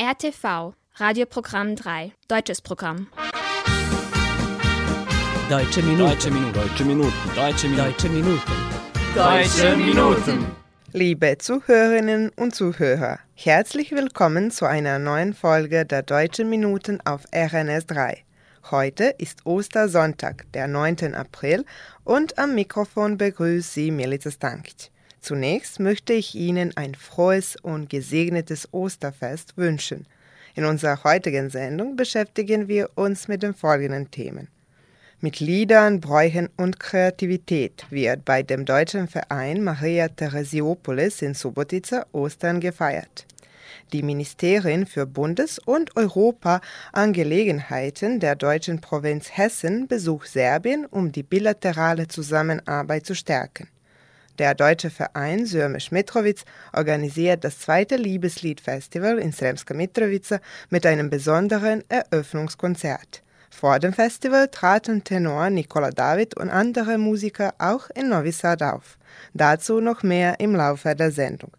RTV, Radioprogramm 3, deutsches Programm. Deutsche Minuten. Deutsche Minuten. Deutsche Minuten. Deutsche Minuten. Deutsche Minuten. Deutsche Minuten. Liebe Zuhörerinnen und Zuhörer, herzlich willkommen zu einer neuen Folge der Deutschen Minuten auf RNS 3. Heute ist Ostersonntag, der 9. April, und am Mikrofon begrüßt Sie Milica Stankic. Zunächst möchte ich Ihnen ein frohes und gesegnetes Osterfest wünschen. In unserer heutigen Sendung beschäftigen wir uns mit den folgenden Themen. Mit Liedern, Bräuchen und Kreativität wird bei dem deutschen Verein Maria Theresiopolis in Subotica Ostern gefeiert. Die Ministerin für Bundes- und Europaangelegenheiten der deutschen Provinz Hessen besucht Serbien, um die bilaterale Zusammenarbeit zu stärken. Der deutsche Verein Sörmisch Mitrovic organisiert das zweite Liebesliedfestival in Sremska Mitrovica mit einem besonderen Eröffnungskonzert. Vor dem Festival traten Tenor Nikola David und andere Musiker auch in Novi Sad auf. Dazu noch mehr im Laufe der Sendung.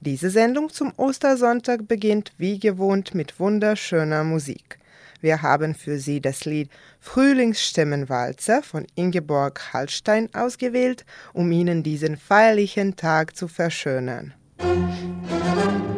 Diese Sendung zum Ostersonntag beginnt wie gewohnt mit wunderschöner Musik. Wir haben für Sie das Lied Frühlingsstimmenwalzer von Ingeborg Hallstein ausgewählt, um Ihnen diesen feierlichen Tag zu verschönern. Die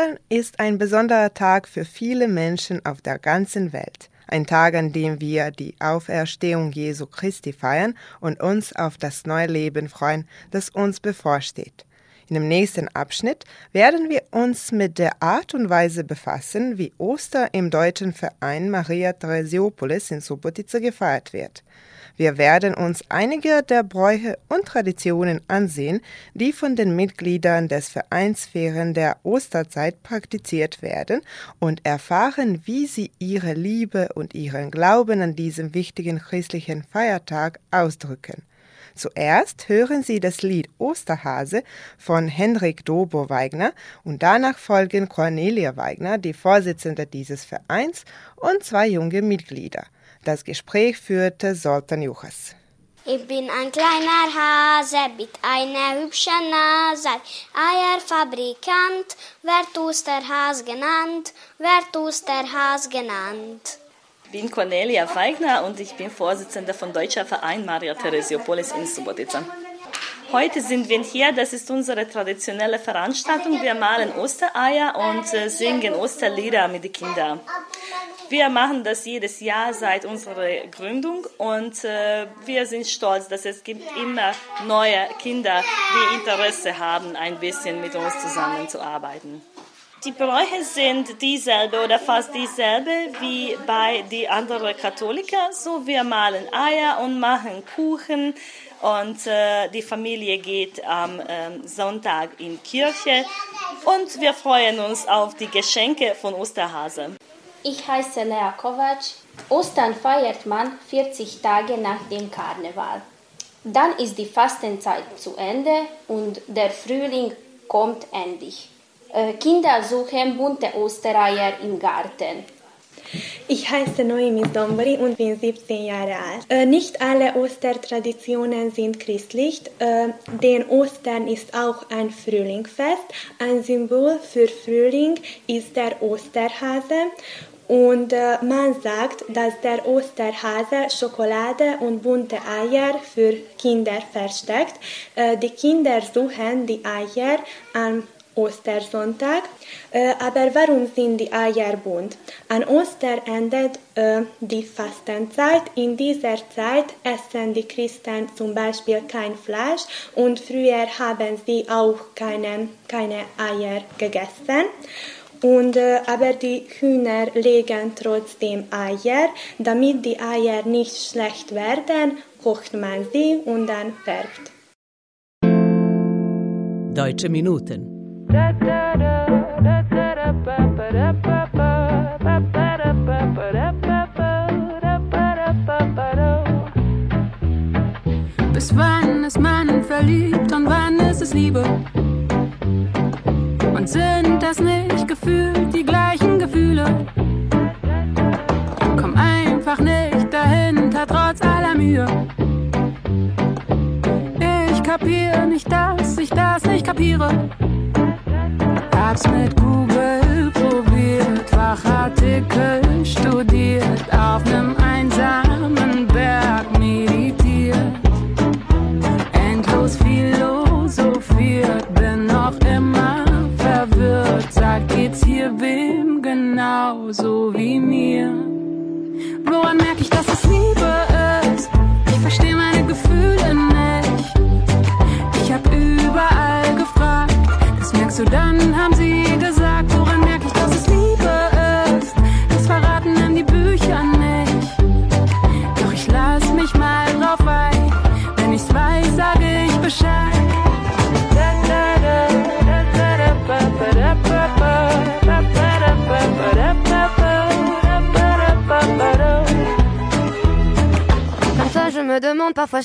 Ostern ist ein besonderer Tag für viele Menschen auf der ganzen Welt. Ein Tag, an dem wir die Auferstehung Jesu Christi feiern und uns auf das neue Leben freuen, das uns bevorsteht. In dem nächsten Abschnitt werden wir uns mit der Art und Weise befassen, wie Oster im deutschen Verein Maria Theresiopolis in Subotica gefeiert wird. Wir werden uns einige der Bräuche und Traditionen ansehen, die von den Mitgliedern des Vereins während der Osterzeit praktiziert werden und erfahren, wie sie ihre Liebe und ihren Glauben an diesem wichtigen christlichen Feiertag ausdrücken. Zuerst hören Sie das Lied Osterhase von Henrik Dobo-Weigner und danach folgen Cornelia Weigner, die Vorsitzende dieses Vereins, und zwei junge Mitglieder. Das Gespräch führte Soltan Juchas. Ich bin ein kleiner Hase mit einer hübschen Nase, Eierfabrikant, wird Osterhas genannt, wird Osterhas genannt. Ich bin Cornelia Weigner und ich bin Vorsitzende von Deutscher Verein Maria Theresiopolis in Subotica. Heute sind wir hier, das ist unsere traditionelle Veranstaltung. Wir malen Ostereier und äh, singen Osterlieder mit den Kindern. Wir machen das jedes Jahr seit unserer Gründung und äh, wir sind stolz, dass es gibt immer neue Kinder, die Interesse haben, ein bisschen mit uns zusammenzuarbeiten. Die Bräuche sind dieselbe oder fast dieselbe wie bei den anderen Katholiker. So, wir malen Eier und machen Kuchen und äh, die Familie geht am ähm, Sonntag in Kirche und wir freuen uns auf die Geschenke von Osterhase. Ich heiße Lea Kovac. Ostern feiert man 40 Tage nach dem Karneval. Dann ist die Fastenzeit zu Ende und der Frühling kommt endlich. Äh, Kinder suchen bunte Ostereier im Garten. Ich heiße Noemi Dombri und bin 17 Jahre alt. Äh, nicht alle Ostertraditionen sind christlich, äh, denn Ostern ist auch ein Frühlingfest. Ein Symbol für Frühling ist der Osterhase und äh, man sagt, dass der Osterhase Schokolade und bunte Eier für Kinder versteckt. Äh, die Kinder suchen die Eier am Ostersonntag. Äh, aber warum sind die Eier bunt? An Oster endet die Fastenzeit. In dieser Zeit essen die Christen zum Beispiel kein Fleisch und früher haben sie auch keine, keine Eier gegessen. Und, äh, aber die Hühner legen trotzdem Eier. Damit die Eier nicht schlecht werden, kocht man sie und dann färbt. Deutsche Minuten. Bis wann ist man verliebt und wann ist es Liebe? Und sind das nicht gefühlt die gleichen Gefühle? Komm einfach nicht dahinter, trotz aller Mühe. Ich kapiere nicht, dass ich das nicht kapiere. Hab's mit Google probiert, Fachartikel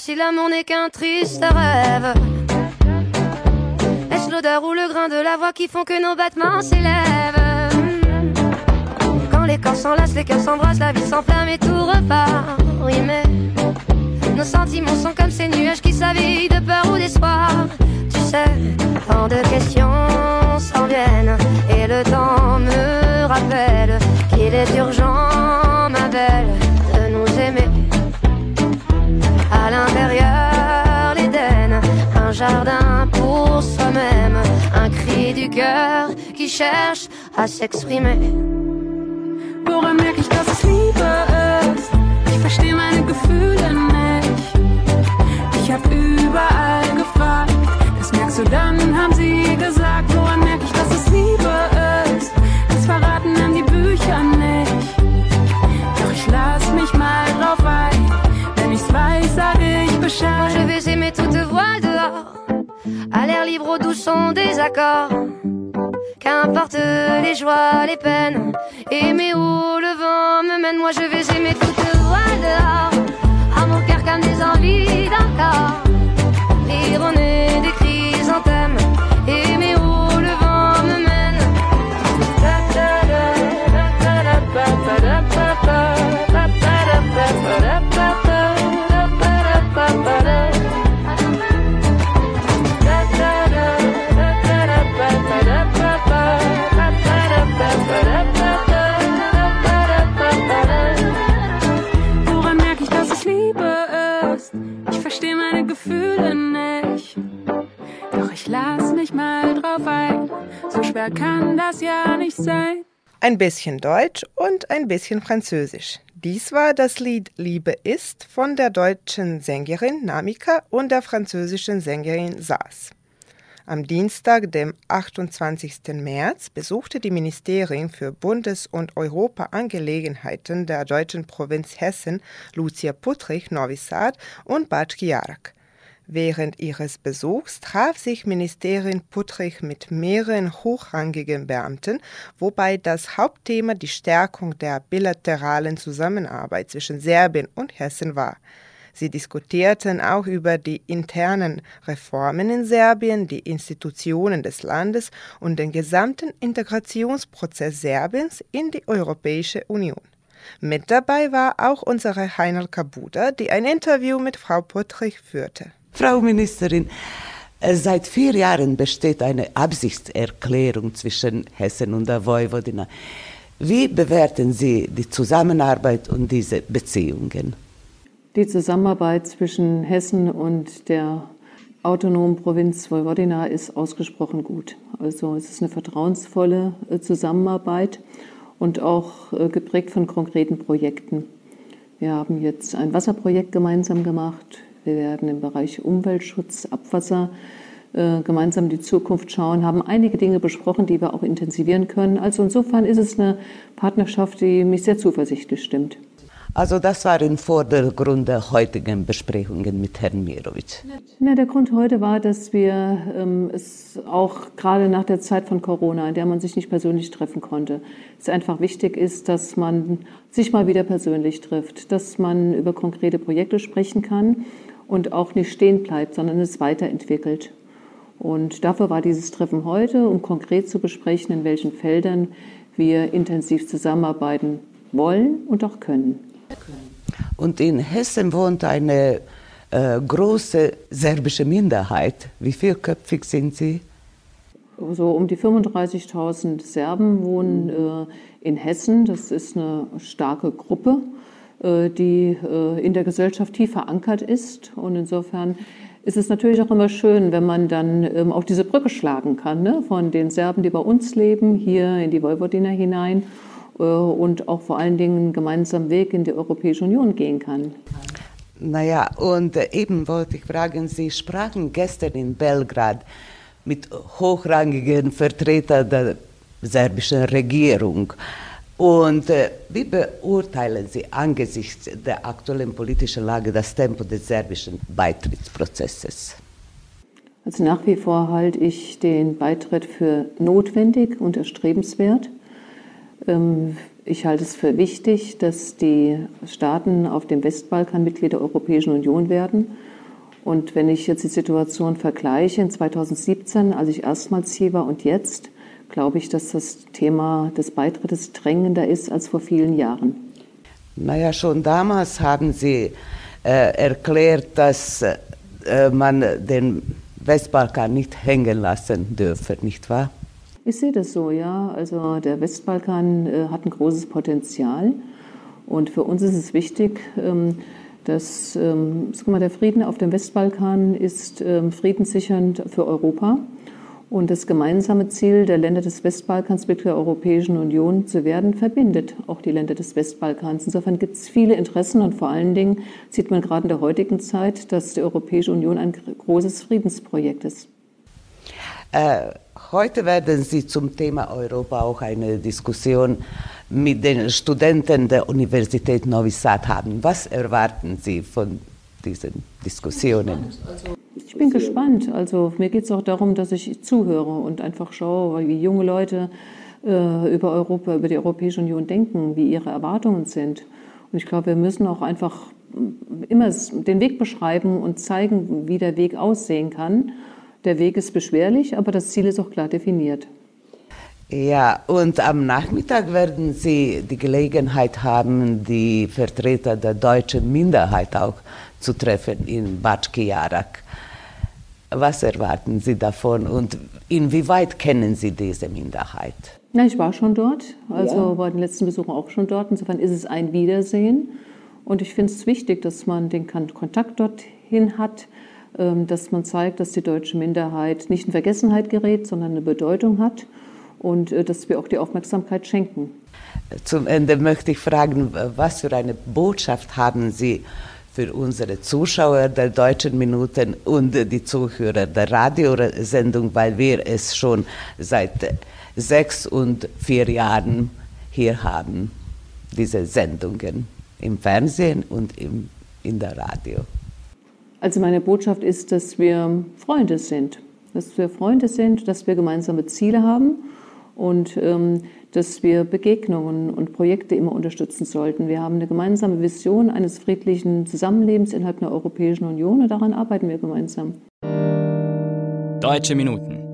si l'amour n'est qu'un triste rêve. Est-ce l'odeur ou le grain de la voix qui font que nos battements s'élèvent? Quand les corps s'enlacent, les cœurs s'embrassent, la vie s'enflamme et tout repart. Oui mais nos sentiments sont comme ces nuages qui s'habillent de peur ou d'espoir. Tu sais, tant de questions s'en viennent et le temps me rappelle qu'il est urgent, jardin pour soi-même, un cri du cœur qui cherche à s'exprimer. Woran merk ich, dass es Liebe ist? Ich versteh meine Gefühle nicht. Ich hab überall gefragt, das merkst du dann, haben sie gesagt. Woran merk ich, dass es Liebe ist? Das verraten dann die Bücher nicht. Doch ich lass mich mal drauf ein, wenn ich's weiß, voile à l'air libre au doux son des accords. Qu'importe les joies, les peines, aimer où le vent me mène, moi je vais aimer toute voile dehors, à mon cœur comme des envies d'un corps, ironie des chrysanthèmes, Ein bisschen Deutsch und ein bisschen Französisch. Dies war das Lied Liebe ist von der deutschen Sängerin Namika und der französischen Sängerin Saas. Am Dienstag, dem 28. März, besuchte die Ministerin für Bundes- und Europaangelegenheiten der deutschen Provinz Hessen, Lucia Puttrich, Novi Sad und Batki Jarak. Während ihres Besuchs traf sich Ministerin Puttrich mit mehreren hochrangigen Beamten, wobei das Hauptthema die Stärkung der bilateralen Zusammenarbeit zwischen Serbien und Hessen war. Sie diskutierten auch über die internen Reformen in Serbien, die Institutionen des Landes und den gesamten Integrationsprozess Serbiens in die Europäische Union. Mit dabei war auch unsere Heinal Kabuda, die ein Interview mit Frau Puttrich führte. Frau Ministerin, äh, seit vier Jahren besteht eine Absichtserklärung zwischen Hessen und der Vojvodina. Wie bewerten Sie die Zusammenarbeit und diese Beziehungen? Die Zusammenarbeit zwischen Hessen und der autonomen Provinz Vojvodina ist ausgesprochen gut. Also es ist eine vertrauensvolle äh, Zusammenarbeit und auch äh, geprägt von konkreten Projekten. Wir haben jetzt ein Wasserprojekt gemeinsam gemacht. Wir werden im Bereich Umweltschutz, Abwasser äh, gemeinsam die Zukunft schauen, haben einige Dinge besprochen, die wir auch intensivieren können. Also insofern ist es eine Partnerschaft, die mich sehr zuversichtlich stimmt. Also das war im Vordergrund der heutigen Besprechungen mit Herrn Mirovic. Na, der Grund heute war, dass wir ähm, es auch gerade nach der Zeit von Corona, in der man sich nicht persönlich treffen konnte, es einfach wichtig ist, dass man sich mal wieder persönlich trifft, dass man über konkrete Projekte sprechen kann und auch nicht stehen bleibt, sondern es weiterentwickelt. Und dafür war dieses Treffen heute, um konkret zu besprechen, in welchen Feldern wir intensiv zusammenarbeiten wollen und auch können. Und in Hessen wohnt eine äh, große serbische Minderheit. Wie vielköpfig sind Sie? So um die 35.000 Serben wohnen äh, in Hessen. Das ist eine starke Gruppe, die äh, in der Gesellschaft tief verankert ist. Und insofern ist es natürlich auch immer schön, wenn man dann ähm, auch diese Brücke schlagen kann, ne? von den Serben, die bei uns leben, hier in die Vojvodina hinein äh, und auch vor allen Dingen einen gemeinsamen Weg in die Europäische Union gehen kann. Naja, und äh, eben wollte ich fragen, Sie sprachen gestern in Belgrad mit hochrangigen Vertretern der serbischen Regierung. Und äh, wie beurteilen Sie angesichts der aktuellen politischen Lage das Tempo des serbischen Beitrittsprozesses? Also nach wie vor halte ich den Beitritt für notwendig und erstrebenswert. Ähm, ich halte es für wichtig, dass die Staaten auf dem Westbalkan Mitglied der Europäischen Union werden. Und wenn ich jetzt die Situation vergleiche, in 2017, als ich erstmals hier war und jetzt, glaube ich, dass das Thema des Beitrittes drängender ist als vor vielen Jahren. Naja, schon damals haben Sie äh, erklärt, dass äh, man den Westbalkan nicht hängen lassen dürfe, nicht wahr? Ich sehe das so, ja. Also der Westbalkan äh, hat ein großes Potenzial. Und für uns ist es wichtig, ähm, dass ähm, mal, der Frieden auf dem Westbalkan ist ähm, friedenssichernd für Europa. Und das gemeinsame Ziel der Länder des Westbalkans, Mitglied der Europäischen Union zu werden, verbindet auch die Länder des Westbalkans. Insofern gibt es viele Interessen und vor allen Dingen sieht man gerade in der heutigen Zeit, dass die Europäische Union ein großes Friedensprojekt ist. Äh, heute werden Sie zum Thema Europa auch eine Diskussion mit den Studenten der Universität Novi Sad haben. Was erwarten Sie von diesen Diskussionen? Ich bin gespannt. Also mir geht es auch darum, dass ich zuhöre und einfach schaue, wie junge Leute äh, über Europa, über die Europäische Union denken, wie ihre Erwartungen sind. Und ich glaube, wir müssen auch einfach immer den Weg beschreiben und zeigen, wie der Weg aussehen kann. Der Weg ist beschwerlich, aber das Ziel ist auch klar definiert. Ja, und am Nachmittag werden Sie die Gelegenheit haben, die Vertreter der deutschen Minderheit auch zu treffen in Batschki Jarak. Was erwarten Sie davon und inwieweit kennen Sie diese Minderheit? Na, ich war schon dort, also ja. bei den letzten Besuchen auch schon dort. Insofern ist es ein Wiedersehen. Und ich finde es wichtig, dass man den Kontakt dorthin hat, ähm, dass man zeigt, dass die deutsche Minderheit nicht in Vergessenheit gerät, sondern eine Bedeutung hat und äh, dass wir auch die Aufmerksamkeit schenken. Zum Ende möchte ich fragen, was für eine Botschaft haben Sie für unsere Zuschauer der deutschen Minuten und die Zuhörer der Radiosendung, weil wir es schon seit sechs und vier Jahren hier haben, diese Sendungen im Fernsehen und im, in der Radio. Also meine Botschaft ist, dass wir Freunde sind, dass wir Freunde sind, dass wir gemeinsame Ziele haben und ähm, dass wir Begegnungen und Projekte immer unterstützen sollten. Wir haben eine gemeinsame Vision eines friedlichen Zusammenlebens innerhalb der Europäischen Union und daran arbeiten wir gemeinsam. Deutsche Minuten.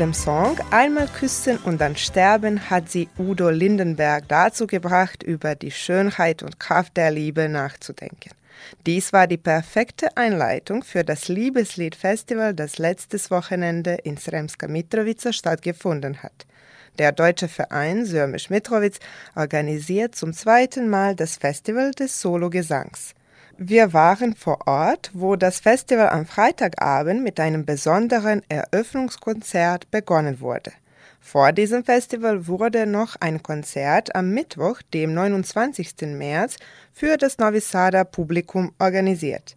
Dem Song Einmal küssen und dann sterben hat sie Udo Lindenberg dazu gebracht, über die Schönheit und Kraft der Liebe nachzudenken. Dies war die perfekte Einleitung für das Liebesliedfestival, das letztes Wochenende in Sremska Mitrovica stattgefunden hat. Der deutsche Verein Sörmisch Mitrovic organisiert zum zweiten Mal das Festival des Sologesangs. Wir waren vor Ort, wo das Festival am Freitagabend mit einem besonderen Eröffnungskonzert begonnen wurde. Vor diesem Festival wurde noch ein Konzert am Mittwoch, dem 29. März, für das Novi Sada Publikum organisiert.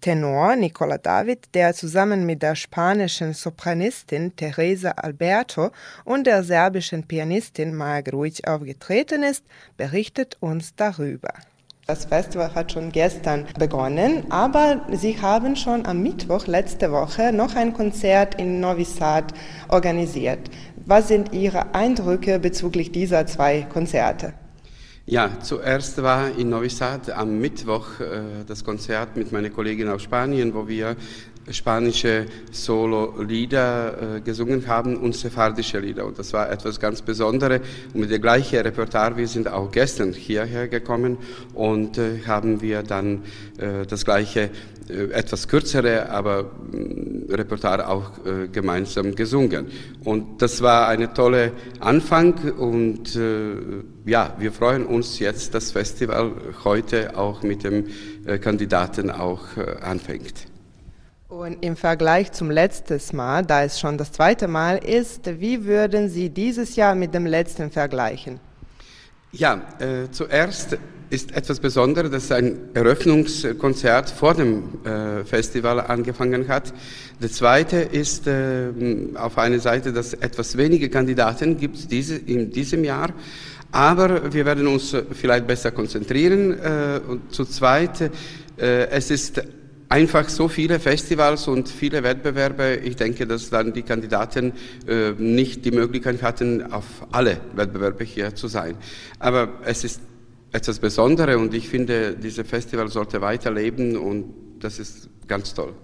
Tenor Nicola David, der zusammen mit der spanischen Sopranistin Teresa Alberto und der serbischen Pianistin Maja Grujic aufgetreten ist, berichtet uns darüber. Das Festival hat schon gestern begonnen, aber Sie haben schon am Mittwoch letzte Woche noch ein Konzert in Novi Sad organisiert. Was sind Ihre Eindrücke bezüglich dieser zwei Konzerte? Ja, zuerst war in Novi Sad am Mittwoch äh, das Konzert mit meiner Kollegin aus Spanien, wo wir spanische Solo-Lieder äh, gesungen haben und sephardische Lieder. Und das war etwas ganz Besonderes. Und mit der gleichen Repertoire, wir sind auch gestern hierher gekommen und äh, haben wir dann äh, das gleiche, äh, etwas kürzere, aber äh, Repertoire auch äh, gemeinsam gesungen. Und das war eine tolle Anfang und ja, wir freuen uns jetzt, das Festival heute auch mit dem Kandidaten auch anfängt. Und im Vergleich zum letzten Mal, da es schon das zweite Mal ist, wie würden Sie dieses Jahr mit dem letzten vergleichen? Ja, äh, zuerst ist etwas Besonderes, dass ein Eröffnungskonzert vor dem äh, Festival angefangen hat. Der zweite ist äh, auf einer Seite, dass etwas weniger Kandidaten gibt diese, in diesem Jahr. Aber wir werden uns vielleicht besser konzentrieren. Äh, und zu zweit, äh, es ist einfach so viele Festivals und viele Wettbewerbe. Ich denke, dass dann die Kandidaten äh, nicht die Möglichkeit hatten, auf alle Wettbewerbe hier zu sein. Aber es ist etwas Besonderes und ich finde, dieses Festival sollte weiterleben und das ist ganz toll.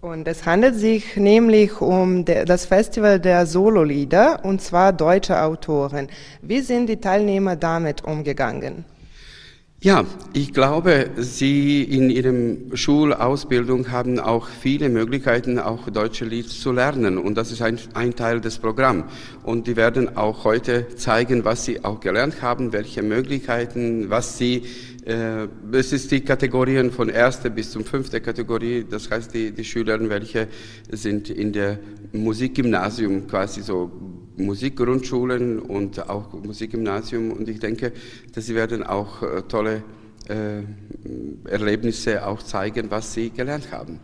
Und es handelt sich nämlich um das Festival der Sololieder und zwar deutsche Autoren. Wie sind die Teilnehmer damit umgegangen? Ja, ich glaube, Sie in Ihrem Schulausbildung haben auch viele Möglichkeiten, auch deutsche Lied zu lernen. Und das ist ein, ein Teil des Programms. Und die werden auch heute zeigen, was Sie auch gelernt haben, welche Möglichkeiten, was Sie äh, es ist die Kategorien von erster bis zum fünfte Kategorie. Das heißt, die, die Schüler, welche sind in der Musikgymnasium quasi so Musikgrundschulen und auch Musikgymnasium. Und ich denke, dass sie werden auch äh, tolle äh, Erlebnisse auch zeigen, was sie gelernt haben.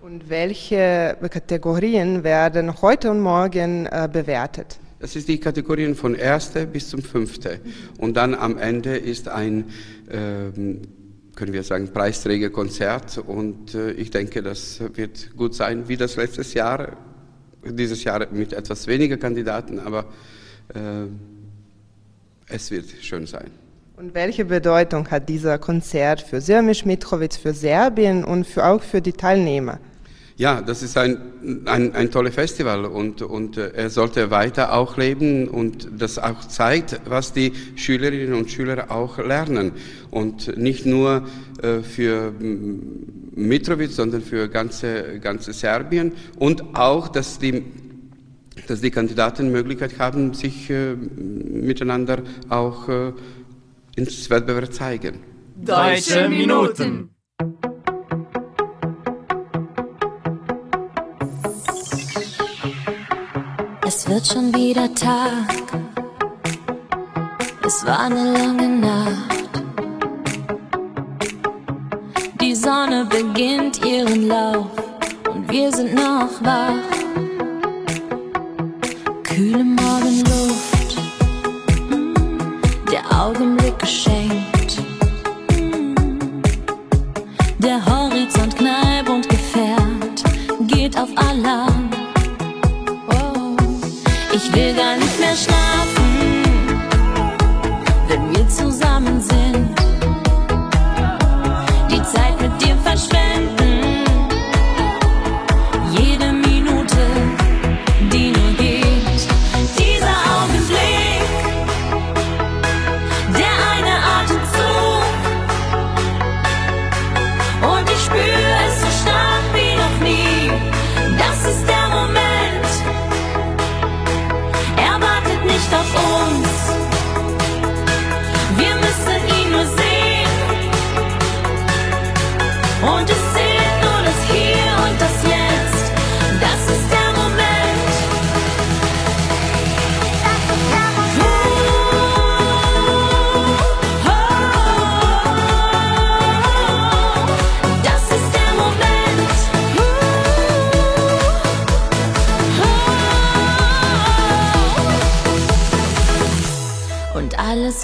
Und welche Kategorien werden heute und morgen äh, bewertet? Das ist die Kategorien von erste bis zum fünfte. Und dann am Ende ist ein, äh, können wir sagen, Preisträgerkonzert. Und ich denke, das wird gut sein, wie das letztes Jahr. Dieses Jahr mit etwas weniger Kandidaten, aber äh, es wird schön sein. Und welche Bedeutung hat dieser Konzert für Sirmisch Mitrovic, für Serbien und für, auch für die Teilnehmer? Ja, das ist ein, ein, ein tolles Festival und, und äh, er sollte weiter auch leben und das auch zeigt, was die Schülerinnen und Schüler auch lernen. Und nicht nur äh, für Mitrovic, sondern für ganze, ganze Serbien und auch, dass die dass die Kandidaten Möglichkeit haben, sich äh, miteinander auch äh, ins Wettbewerb zeigen. Deutsche Minuten. Es wird schon wieder Tag. Es war eine lange Nacht. Sonne beginnt ihren Lauf und wir sind noch wach. Kühle Morgenluft, der Augenblick geschenkt. Der Horizont knallt und gefährt, geht auf Alarm. Ich will gar nicht mehr schlafen,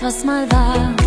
alles, was mal war,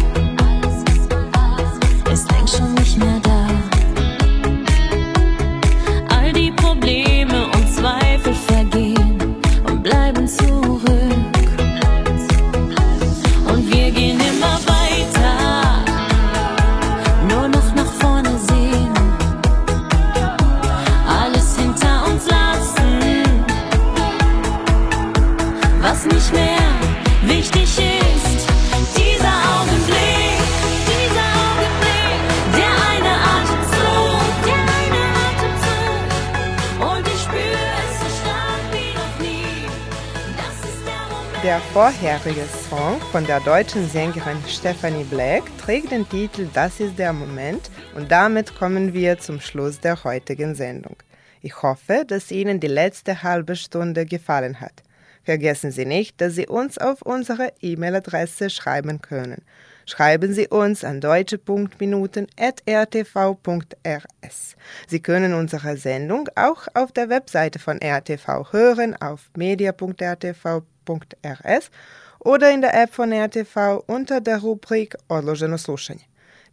vorherige Song von der deutschen Sängerin Stephanie Black trägt den Titel Das ist der Moment und damit kommen wir zum Schluss der heutigen Sendung. Ich hoffe, dass Ihnen die letzte halbe Stunde gefallen hat. Vergessen Sie nicht, dass Sie uns auf unsere E-Mail-Adresse schreiben können. Schreiben Sie uns an deutsche.minuten.rtv.rs. Sie können unsere Sendung auch auf der Webseite von RTV hören auf media.rtv.rs oder in der App von RTV unter der Rubrik Odloženo slušanje.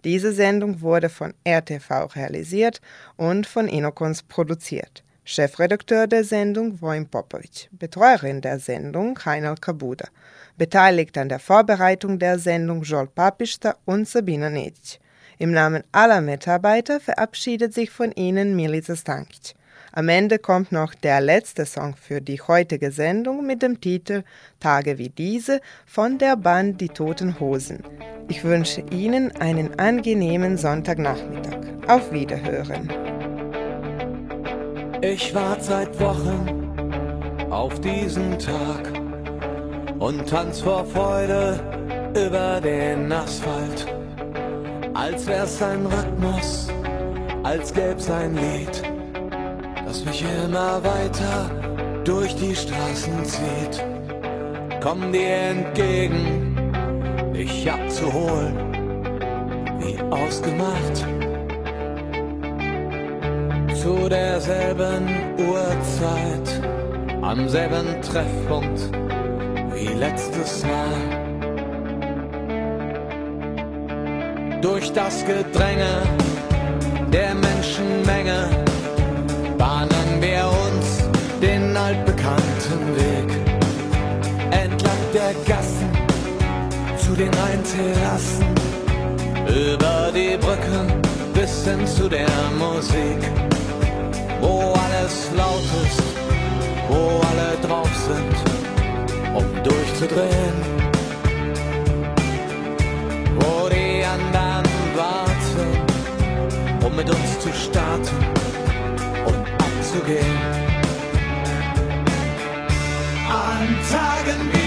Diese Sendung wurde von RTV realisiert und von Inokons produziert. Chefredakteur der Sendung Wojn Popovic, Betreuerin der Sendung Heinal Kabuda, beteiligt an der Vorbereitung der Sendung Joel Papista und Sabina Nedic. Im Namen aller Mitarbeiter verabschiedet sich von Ihnen Milica Stankic. Am Ende kommt noch der letzte Song für die heutige Sendung mit dem Titel Tage wie diese von der Band Die Toten Hosen. Ich wünsche Ihnen einen angenehmen Sonntagnachmittag. Auf Wiederhören. Ich wart seit Wochen auf diesen Tag und tanz vor Freude über den Asphalt. Als wär's ein Rhythmus, als gäb's ein Lied, das mich immer weiter durch die Straßen zieht. Komm dir entgegen, dich abzuholen, wie ausgemacht zu derselben Uhrzeit, am selben Treffpunkt wie letztes Mal. Durch das Gedränge der Menschenmenge den Rheinterrassen, über die Brücken bis hin zu der Musik wo alles laut ist, wo alle drauf sind, um durchzudrehen. Wo die anderen warten, um mit uns zu starten und abzugehen. An Tagen